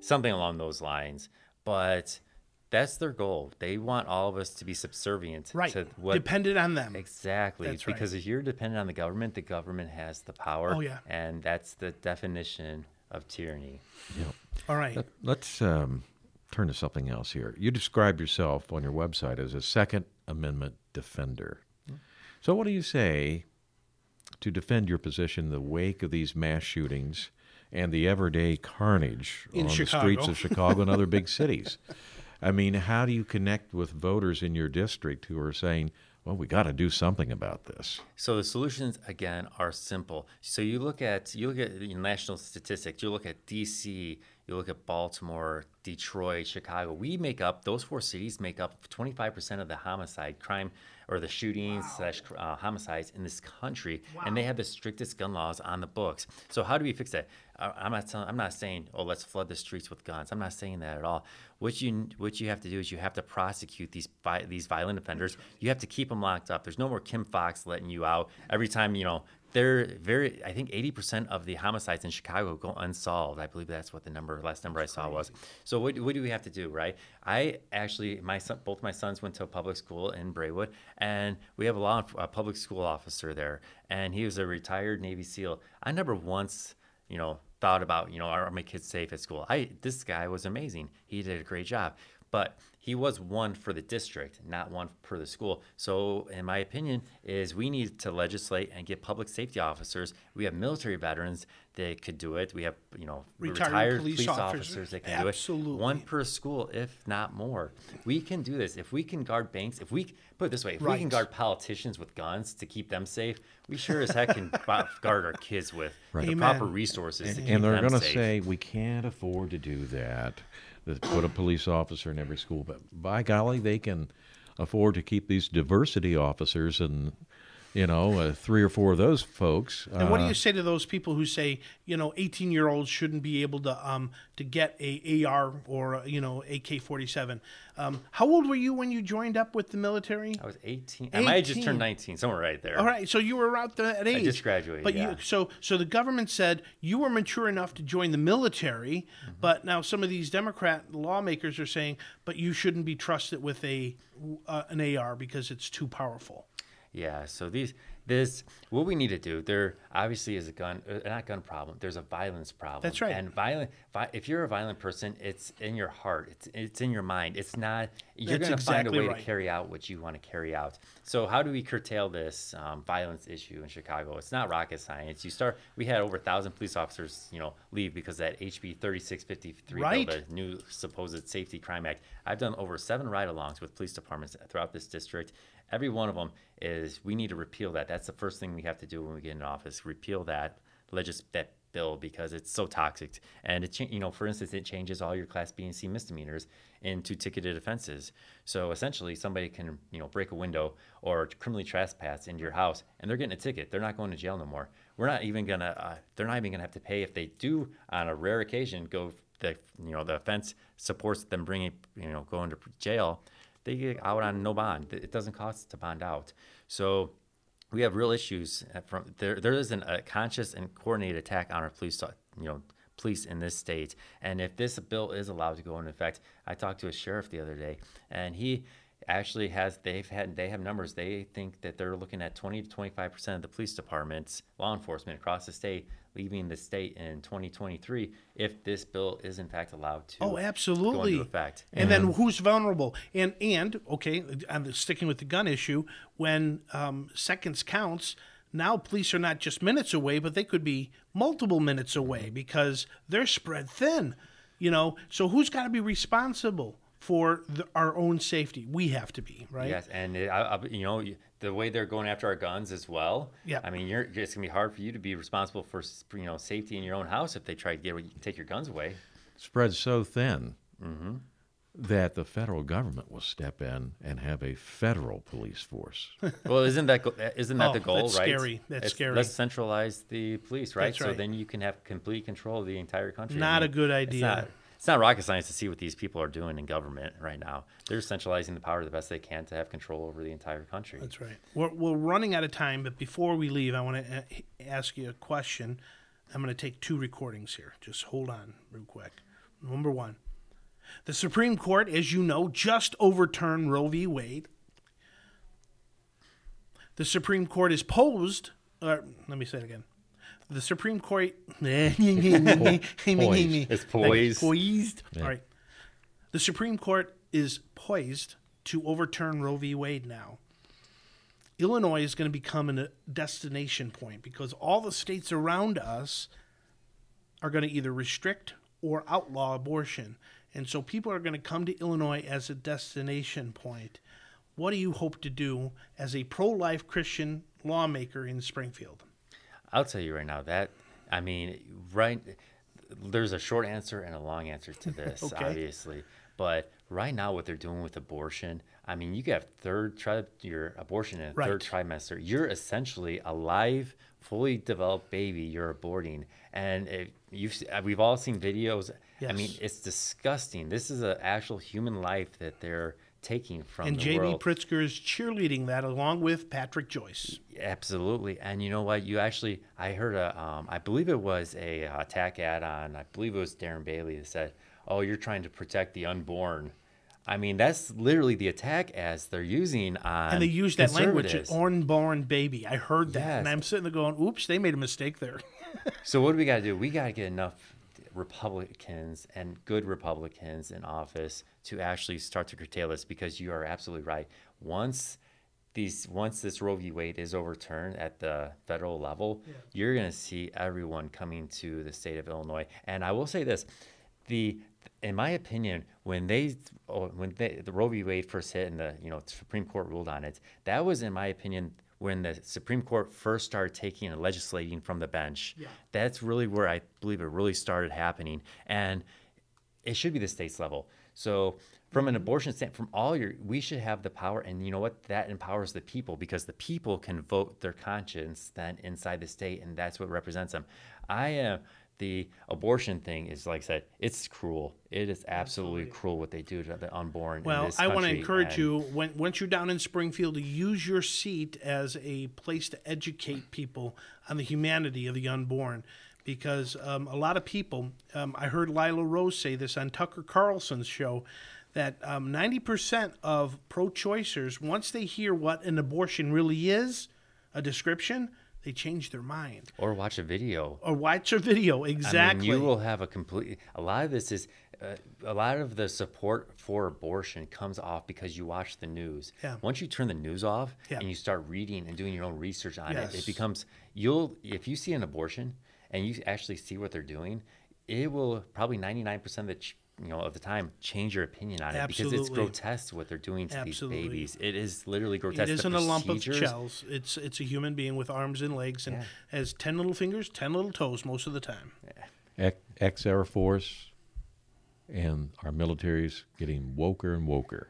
Speaker 4: something along those lines. But that's their goal. They want all of us to be subservient
Speaker 3: right,
Speaker 4: to what
Speaker 3: dependent on them.
Speaker 4: Exactly.
Speaker 3: That's right.
Speaker 4: because if you're dependent on the government, the government has the power.
Speaker 3: Oh, yeah.
Speaker 4: And that's the definition of tyranny. Yeah.
Speaker 3: All right.
Speaker 2: Let- Let's um, turn to something else here. You describe yourself on your website as a Second Amendment defender. So, what do you say to defend your position in the wake of these mass shootings and the everyday carnage
Speaker 3: In
Speaker 2: on the streets of Chicago and other big cities? I mean, how do you connect with voters in your district who are saying, well, we got to do something about this?
Speaker 4: So the solutions again are simple. So you look at you look at the national statistics. You look at D.C. You look at Baltimore, Detroit, Chicago. We make up those four cities make up 25% of the homicide crime or the shootings slash uh, homicides in this country, and they have the strictest gun laws on the books. So how do we fix that? I- I'm not telling, I'm not saying oh let's flood the streets with guns. I'm not saying that at all. What you what you have to do is you have to prosecute these vi- these violent offenders. You have to keep them locked up. There's no more Kim Foxx letting you out every time you know they're very i think 80% of the homicides in chicago go unsolved. I believe that's what the number last number i saw was. so what, what do we have to do right? I actually my son both my sons went to a public school in Braidwood and we have a law a public school officer there and he was a retired navy seal. I never once you know thought about you know are my kids safe at school? I this guy was amazing. He did a great job but he was one for the district, not one for the school. So, in my opinion, is we need to legislate and get public safety officers. We have military veterans that could do it. We have you know
Speaker 3: Retired police
Speaker 4: police,
Speaker 3: officers.
Speaker 4: officers that can do
Speaker 3: Absolutely.
Speaker 4: it. One per school, if not more. We can do this. If we can guard banks, if we put it this way, if we can guard politicians with guns to keep them safe, we sure as heck can guard our kids with the
Speaker 3: Amen.
Speaker 4: proper resources to keep
Speaker 2: and they're going to say we can't afford to do that. Put a police officer in every school, but by golly, they can afford to keep these diversity officers and you know uh, three or four of those folks.
Speaker 3: And what do
Speaker 2: uh,
Speaker 3: you say to those people who say, you know, 18 year olds shouldn't be able to um to get a AR or a, you know AK-47? Um, how old were you when you joined up with the military?
Speaker 4: I was 18. I might have just
Speaker 3: 18.
Speaker 4: turned 19, somewhere right there.
Speaker 3: All right, so you were around that age.
Speaker 4: just graduated,
Speaker 3: But
Speaker 4: yeah.
Speaker 3: you, so so the government said you were mature enough to join the military,
Speaker 4: Mm-hmm.
Speaker 3: but now some of these Democrat lawmakers are saying, but you shouldn't be trusted with a uh, an AR because it's too powerful.
Speaker 4: Yeah, so these this what we need to do there obviously is a gun uh, not gun problem there's a violence problem
Speaker 3: That's right.
Speaker 4: and violent vi- if you're a violent person it's in your heart it's it's in your mind it's not you're going to find a way
Speaker 3: right.
Speaker 4: to carry out what you want to carry out so how do we curtail this um, violence issue in chicago it's not rocket science you start we had over a thousand police officers you know leave because that hb 3653
Speaker 3: Right.
Speaker 4: bill the new supposed safety crime act i've done over seven ride-alongs with police departments throughout this district every one of them is we need to repeal that. That's the first thing we have to do when we get in office repeal that legis- that bill because it's so toxic. And it you know for instance it changes all your class b and c misdemeanors into ticketed offenses. So essentially somebody can you know break a window or criminally trespass into your house and they're getting a ticket. They're not going to jail no more. We're not even gonna uh, they're not even gonna have to pay if they do on a rare occasion go the you know the offense supports them bringing you know going to jail they get out on no bond it doesn't cost to bond out so we have real issues from there. There is an, a conscious and coordinated attack on our police, uh, you know, police in this state. And if this bill is allowed to go into effect, I talked to a sheriff the other day, and he actually has they've had they have numbers. They think that they're looking at 20 to 25 percent of the police departments, law enforcement across the state, leaving the state in 2023 if this bill is in fact allowed to
Speaker 3: Oh, absolutely
Speaker 4: go
Speaker 3: absolutely.
Speaker 4: into effect.
Speaker 3: And then who's vulnerable? And and okay, I'm sticking with the gun issue. When um, seconds counts, now police are not just minutes away, but they could be multiple minutes away because they're spread thin. You know, so who's got to be responsible for the, our own safety? We have to be, right?
Speaker 4: Yes, and it, I, I, you know the way they're going after our guns as well.
Speaker 3: Yeah.
Speaker 4: I mean, you're it's gonna be hard for you to be responsible for you know safety in your own house if they try to get take your guns away.
Speaker 2: Spread so thin that the federal government will step in and have a federal police force.
Speaker 4: well, isn't that go- uh, isn't that
Speaker 3: Oh,
Speaker 4: the goal,
Speaker 3: that's
Speaker 4: right?
Speaker 3: scary. That's
Speaker 4: It's-
Speaker 3: scary.
Speaker 4: Let's centralize the police, right?
Speaker 3: That's
Speaker 4: So then you can have complete control of the entire country.
Speaker 3: Not a good
Speaker 4: it's
Speaker 3: idea.
Speaker 4: It's not rocket science to see what these people are doing in government right now. They're centralizing the power the best they can to have control over the entire country.
Speaker 3: That's right. We're, we're running out of time, but before we leave, I want to ask you a question. I'm going to take two recordings here. Just hold on real quick. Number one The Supreme Court, as you know, just overturned Roe v. Wade. The Supreme Court is posed. Uh, let me say it again. The Supreme Court.
Speaker 2: It's
Speaker 4: poised.
Speaker 3: Poised. All right. The Supreme Court is poised to overturn Roe v. Wade now. Illinois is going to become a destination point because all the states around us are going to either restrict or outlaw abortion. And so people are going to come to Illinois as a destination point. What do you hope to do as a pro life Christian lawmaker in Springfield?
Speaker 4: I'll tell you right now that I mean, right there's a short answer and a long answer to this,
Speaker 3: Okay.
Speaker 4: obviously. But right now, what they're doing with abortion, I mean, you have third tri- your abortion in
Speaker 3: Right.
Speaker 4: third trimester. You're essentially a live, fully developed baby. You're aborting, and it, you've uh, we've all seen videos. I mean, it's disgusting. This is an actual human life that they're taking from
Speaker 3: and JB. Pritzker is cheerleading that along with Patrick Joyce.
Speaker 4: Absolutely, and you know what? You actually, I heard a, um, I believe it was a uh, attack ad on, I believe it was Darren Bailey that said, "Oh, you're trying to protect the unborn." I mean, that's literally the attack ads they're using on.
Speaker 3: And they use that language, unborn baby. I heard that. And I'm sitting there going, oops, they made a mistake there.
Speaker 4: So what do we got to do? We got to get enough Republicans and good Republicans in office to actually start to curtail this because you are absolutely right. Once these once this Roe v. Wade is overturned at the federal level, you're going to see everyone coming to the state of Illinois. And I will say this, the in my opinion, when they when they, the Roe v. Wade first hit and the you know Supreme Court ruled on it, that was in my opinion when the Supreme Court first started taking and legislating from the bench. That's really where I believe it really started happening, and it should be the state's level. So from an mm-hmm. abortion stand, from all your, we should have the power, and you know what? That empowers the people because the people can vote their conscience then inside the state, and that's what represents them. I am. The abortion thing is like I said, it's cruel. It is absolutely cruel what they do to the unborn. in
Speaker 3: Well, I want to encourage
Speaker 4: and-
Speaker 3: you when once you're down in Springfield to use your seat as a place to educate people on the humanity of the unborn, because um, a lot of people. Um, I heard Lila Rose say this on Tucker Carlson's show that um, 90% of pro-choicers, once they hear what an abortion really is, a description, they change their mind
Speaker 4: Or watch a video.
Speaker 3: or watch a video. Exactly.
Speaker 4: I mean, you will have a complete. A lot of this is. Uh, a lot of the support for abortion comes off because you watch the news.
Speaker 3: Yeah.
Speaker 4: Once you turn the news off
Speaker 3: Yeah.
Speaker 4: and you start reading and doing your own research on it, it becomes you'll if you see an abortion and you actually see what they're doing, it will probably ninety nine percent of the ch- you know of the time change your opinion on it because it's grotesque what they're doing to
Speaker 3: Absolutely.
Speaker 4: these babies. It is literally grotesque.
Speaker 3: it
Speaker 4: The
Speaker 3: isn't a lump of
Speaker 4: procedures-
Speaker 3: shells. It's it's a human being with arms and legs and
Speaker 4: Yeah.
Speaker 3: has ten little fingers, ten little toes most of the time.
Speaker 2: Ex Air Force and our military's getting woker and woker.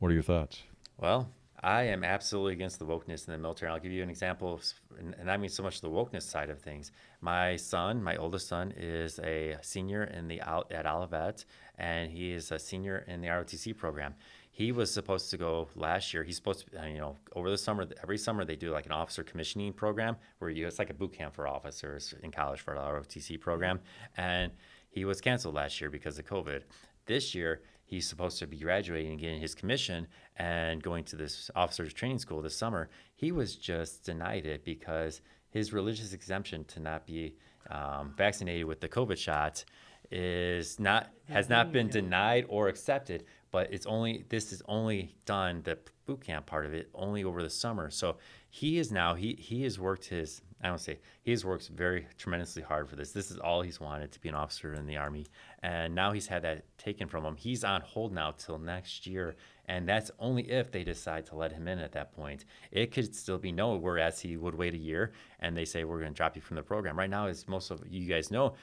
Speaker 2: What are your thoughts?
Speaker 4: Well, I am absolutely against the wokeness in the military. I'll give you an example, and, and I mean so much the wokeness side of things. My son, my oldest son, is a senior in the at Olivet, and he is a senior in the ROTC program. He was supposed to go last year. He's supposed to, uh, you know, over the summer. Every summer they do like an officer commissioning program where you it's like a boot camp for officers in college for the ROTC program, and he was canceled last year because of COVID. This year, he's supposed to be graduating and getting his commission and going to this officers training school this summer. He was just denied it because his religious exemption to not be um, vaccinated with the COVID shot is not has not been denied or accepted. But it's only this is only done the boot camp part of it only over the summer. So he is now he he has worked his I don't say he has worked very tremendously hard for this. This is all he's wanted to be an officer in the army, and now he's had that taken from him. He's on hold now till next year, and that's only if they decide to let him in at that point. It could still be no, whereas he would wait a year, and they say we're going to drop you from the program. Right now, as most of you guys know,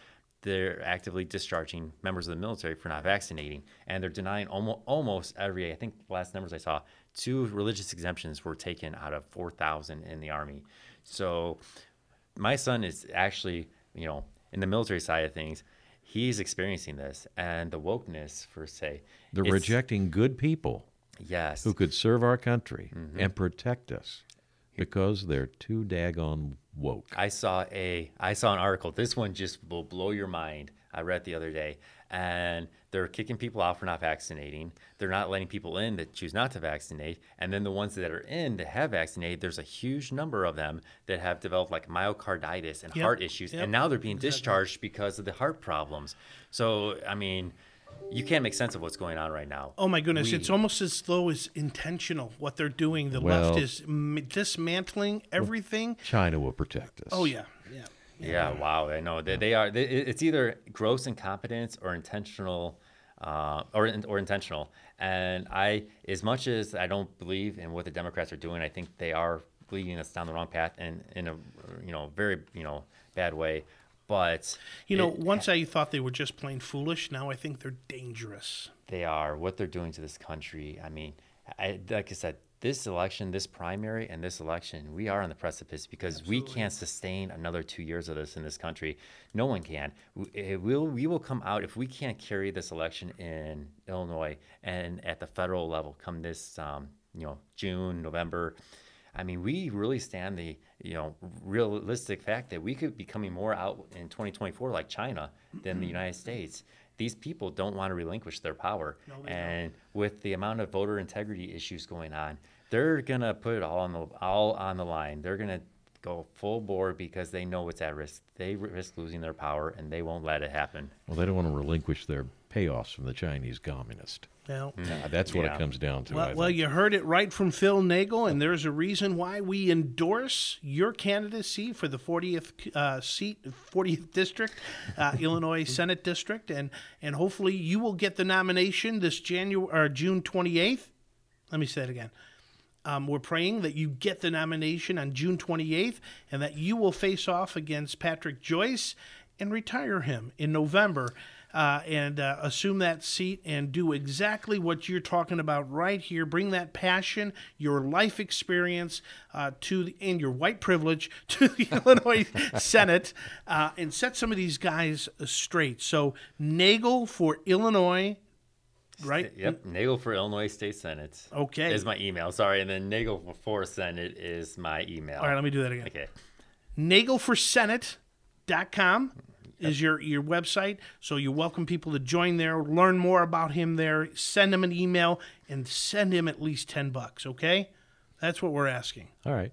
Speaker 4: they're actively discharging members of the military for not vaccinating, and they're denying almost almost every. I think the last numbers I saw, two religious exemptions were taken out of four thousand in the army. So, my son is actually, you know, in the military side of things, he's experiencing this, and the wokeness, for say,
Speaker 2: They're rejecting good people
Speaker 4: Yes,
Speaker 2: who could serve our country
Speaker 4: Mm-hmm.
Speaker 2: and protect us because they're too daggone woke.
Speaker 4: I saw a I saw an article. This one just will blow your mind. I read the other day, and they're kicking people out for not vaccinating. They're not letting people in that choose not to vaccinate, and then the ones that are in that have vaccinated, there's a huge number of them that have developed like myocarditis and
Speaker 3: Yep,
Speaker 4: heart issues,
Speaker 3: yep,
Speaker 4: and now they're being discharged because of the heart problems. So I mean, you can't make sense of what's going on right now.
Speaker 3: Oh my goodness,
Speaker 4: We-
Speaker 3: it's almost as though it's intentional what they're doing. The
Speaker 2: Well-
Speaker 3: left is m- dismantling everything.
Speaker 2: China will protect us.
Speaker 3: Oh yeah, yeah.
Speaker 4: Yeah, wow. I know they, they are. They, it's either gross incompetence or intentional, uh, or or intentional. And I, as much as I don't believe in what the Democrats are doing, I think they are leading us down the wrong path and in a you know very you know bad way. But
Speaker 3: You know,
Speaker 4: it-
Speaker 3: once I thought they were just plain foolish. Now I think they're dangerous.
Speaker 4: they are what they're doing to this country. I mean, I, like I said, this election, this primary, and this election, we are on the precipice because we can't sustain another two years of this in this country. No one can. We, will, we will come out if we can't carry this election in Illinois and at the federal level come this, um, you know, June, November. I mean, we really stand the you know realistic fact that we could be coming more out in 2024 like China than the United States. These people don't want to relinquish their power, and with the amount of voter integrity issues going on, they're gonna put it all on the all on the line. They're gonna go full bore because they know it's at risk. They risk losing their power, and they won't let it happen.
Speaker 2: Well, they don't want to relinquish their payoffs from the Chinese communist.
Speaker 3: Well,
Speaker 2: Uh, that's what
Speaker 4: Yeah.
Speaker 2: it comes down to.
Speaker 3: Well, well, you heard it right from Phil Nagel, and there's a reason why we endorse your candidacy for the 40th uh, seat, 40th district, uh, Illinois Senate district, and and hopefully you will get the nomination this January or June 28th. Let me say it again. Um, we're praying that you get the nomination on June 28th and that you will face off against Patrick Joyce and retire him in November uh, and uh, assume that seat and do exactly what you're talking about right here. Bring that passion, your life experience uh, to the, and your white privilege to the Illinois Senate uh, and set some of these guys straight. So, Nagel for Illinois. Right?
Speaker 4: Yep, Nagel for Illinois State Senate.
Speaker 3: Okay.
Speaker 4: is my email. Sorry, and then Nagel for Senate is my email.
Speaker 3: All right, let me do that again.
Speaker 4: Okay.
Speaker 3: nagelforsenate.com is your, your website. So you welcome people to join there, learn more about him there, send him an email, and send him at least 10 bucks, okay? That's what we're asking.
Speaker 2: All right.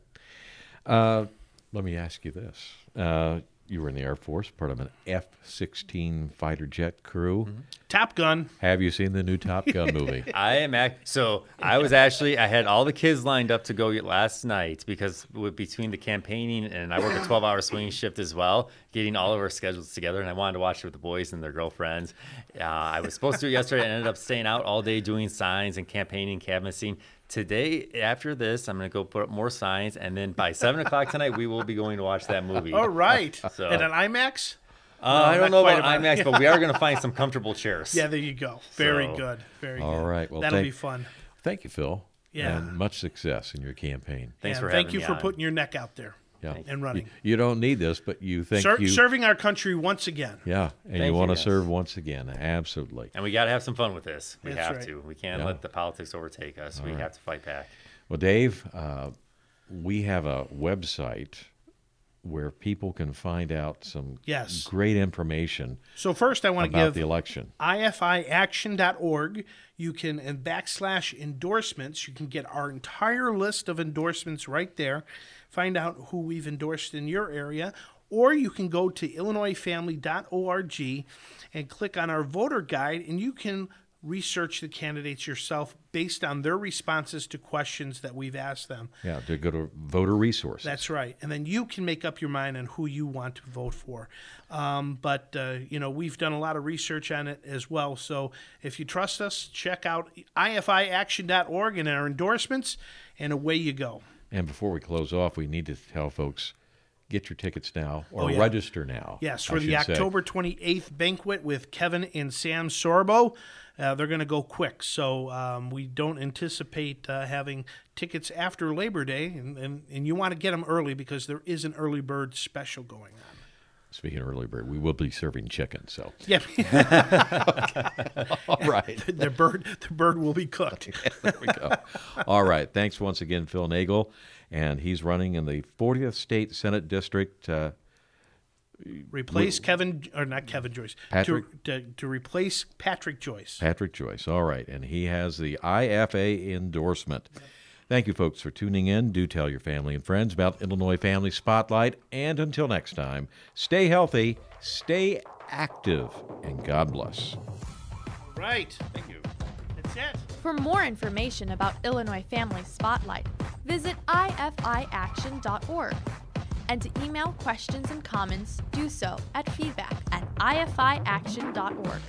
Speaker 2: Uh, let me ask you this. Uh, you were in the Air Force, part of an F 16 fighter jet crew.
Speaker 3: Top Gun.
Speaker 2: Have you seen the new Top Gun movie?
Speaker 4: I am act- so I was actually I had all the kids lined up to go last night because with, between the campaigning and I work a 12 hour swing shift as well, getting all of our schedules together, and I wanted to watch it with the boys and their girlfriends. Uh, I was supposed to do it yesterday, and ended up staying out all day doing signs and campaigning, canvassing. Today, after this, I'm going to go put up more signs, and then by seven o'clock tonight, we will be going to watch that movie.
Speaker 3: All right.
Speaker 4: So-
Speaker 3: and an IMAX?
Speaker 4: Uh, I don't know about
Speaker 3: about-
Speaker 4: IMAX, but we are going to find some comfortable chairs.
Speaker 3: Yeah, there you go. Very
Speaker 4: So-
Speaker 3: good. Very
Speaker 2: All
Speaker 3: good.
Speaker 2: right, well,
Speaker 3: That'll
Speaker 2: thank-
Speaker 3: be fun.
Speaker 2: Thank you, Phil.
Speaker 3: Yeah.
Speaker 2: And much success in your campaign.
Speaker 4: Thanks
Speaker 3: And
Speaker 4: for having me.
Speaker 3: thank you
Speaker 4: me
Speaker 3: for
Speaker 4: on.
Speaker 3: putting your neck out there
Speaker 2: Yeah.
Speaker 3: and running.
Speaker 2: You, you don't need this, but you think
Speaker 3: Ser-
Speaker 2: you.
Speaker 3: Serving our country once again.
Speaker 2: yeah, and
Speaker 4: Thank
Speaker 2: you
Speaker 4: you,
Speaker 2: want to
Speaker 4: guys.
Speaker 2: serve once again. Absolutely.
Speaker 4: And we got to have some fun with this. We
Speaker 3: That's
Speaker 4: have
Speaker 3: right.
Speaker 4: to. We can't
Speaker 2: Yeah.
Speaker 4: let the politics overtake us. we have to fight back.
Speaker 2: Well, Dave, uh, we have a website where people can find out some
Speaker 3: Yes.
Speaker 2: great information
Speaker 3: So first, I want to give
Speaker 2: the election.
Speaker 3: ifiaction.org. You can, and backslash endorsements, you can get our entire list of endorsements right there. Find out who we've endorsed in your area. Or you can go to illinoisfamily.org and click on our voter guide, and you can research the candidates yourself based on their responses to questions that we've asked them.
Speaker 2: Yeah, to go to voter resources.
Speaker 3: That's right. And then you can make up your mind on who you want to vote for. Um, but, uh, you know, we've done a lot of research on it as well. So if you trust us, check out ifiaction.org and our endorsements, and away you go.
Speaker 2: And before we close off, we need to tell folks get your tickets now or
Speaker 3: Oh, yeah.
Speaker 2: register now.
Speaker 3: Yes, for the
Speaker 2: should say.
Speaker 3: October 28th banquet with Kevin and Sam Sorbo. Uh, they're going to go quick, so um, we don't anticipate uh, having tickets after Labor Day, and, and, and you want to get them early because there is an early bird special going on.
Speaker 2: Speaking of early bird, we will be serving chicken. So,
Speaker 3: Yeah,
Speaker 2: all right.
Speaker 3: the bird the bird will be cooked.
Speaker 2: there we go. All right. Thanks once again, Phil Nagel. And he's running in the 40th State Senate District. Uh,
Speaker 3: Replace Kevin or not Kevin Joyce
Speaker 2: Patrick?
Speaker 3: to, to to replace Patrick Joyce.
Speaker 2: Patrick Joyce. All right. And he has the IFI endorsement. Thank you, folks, for tuning in. Do tell your family and friends about Illinois Family Spotlight. And until next time, stay healthy, stay active, and God bless.
Speaker 3: Right. Thank you. That's it.
Speaker 1: For more information about Illinois Family Spotlight, visit ifiaction.org. And to email questions and comments, do so at feedback at ifiaction.org.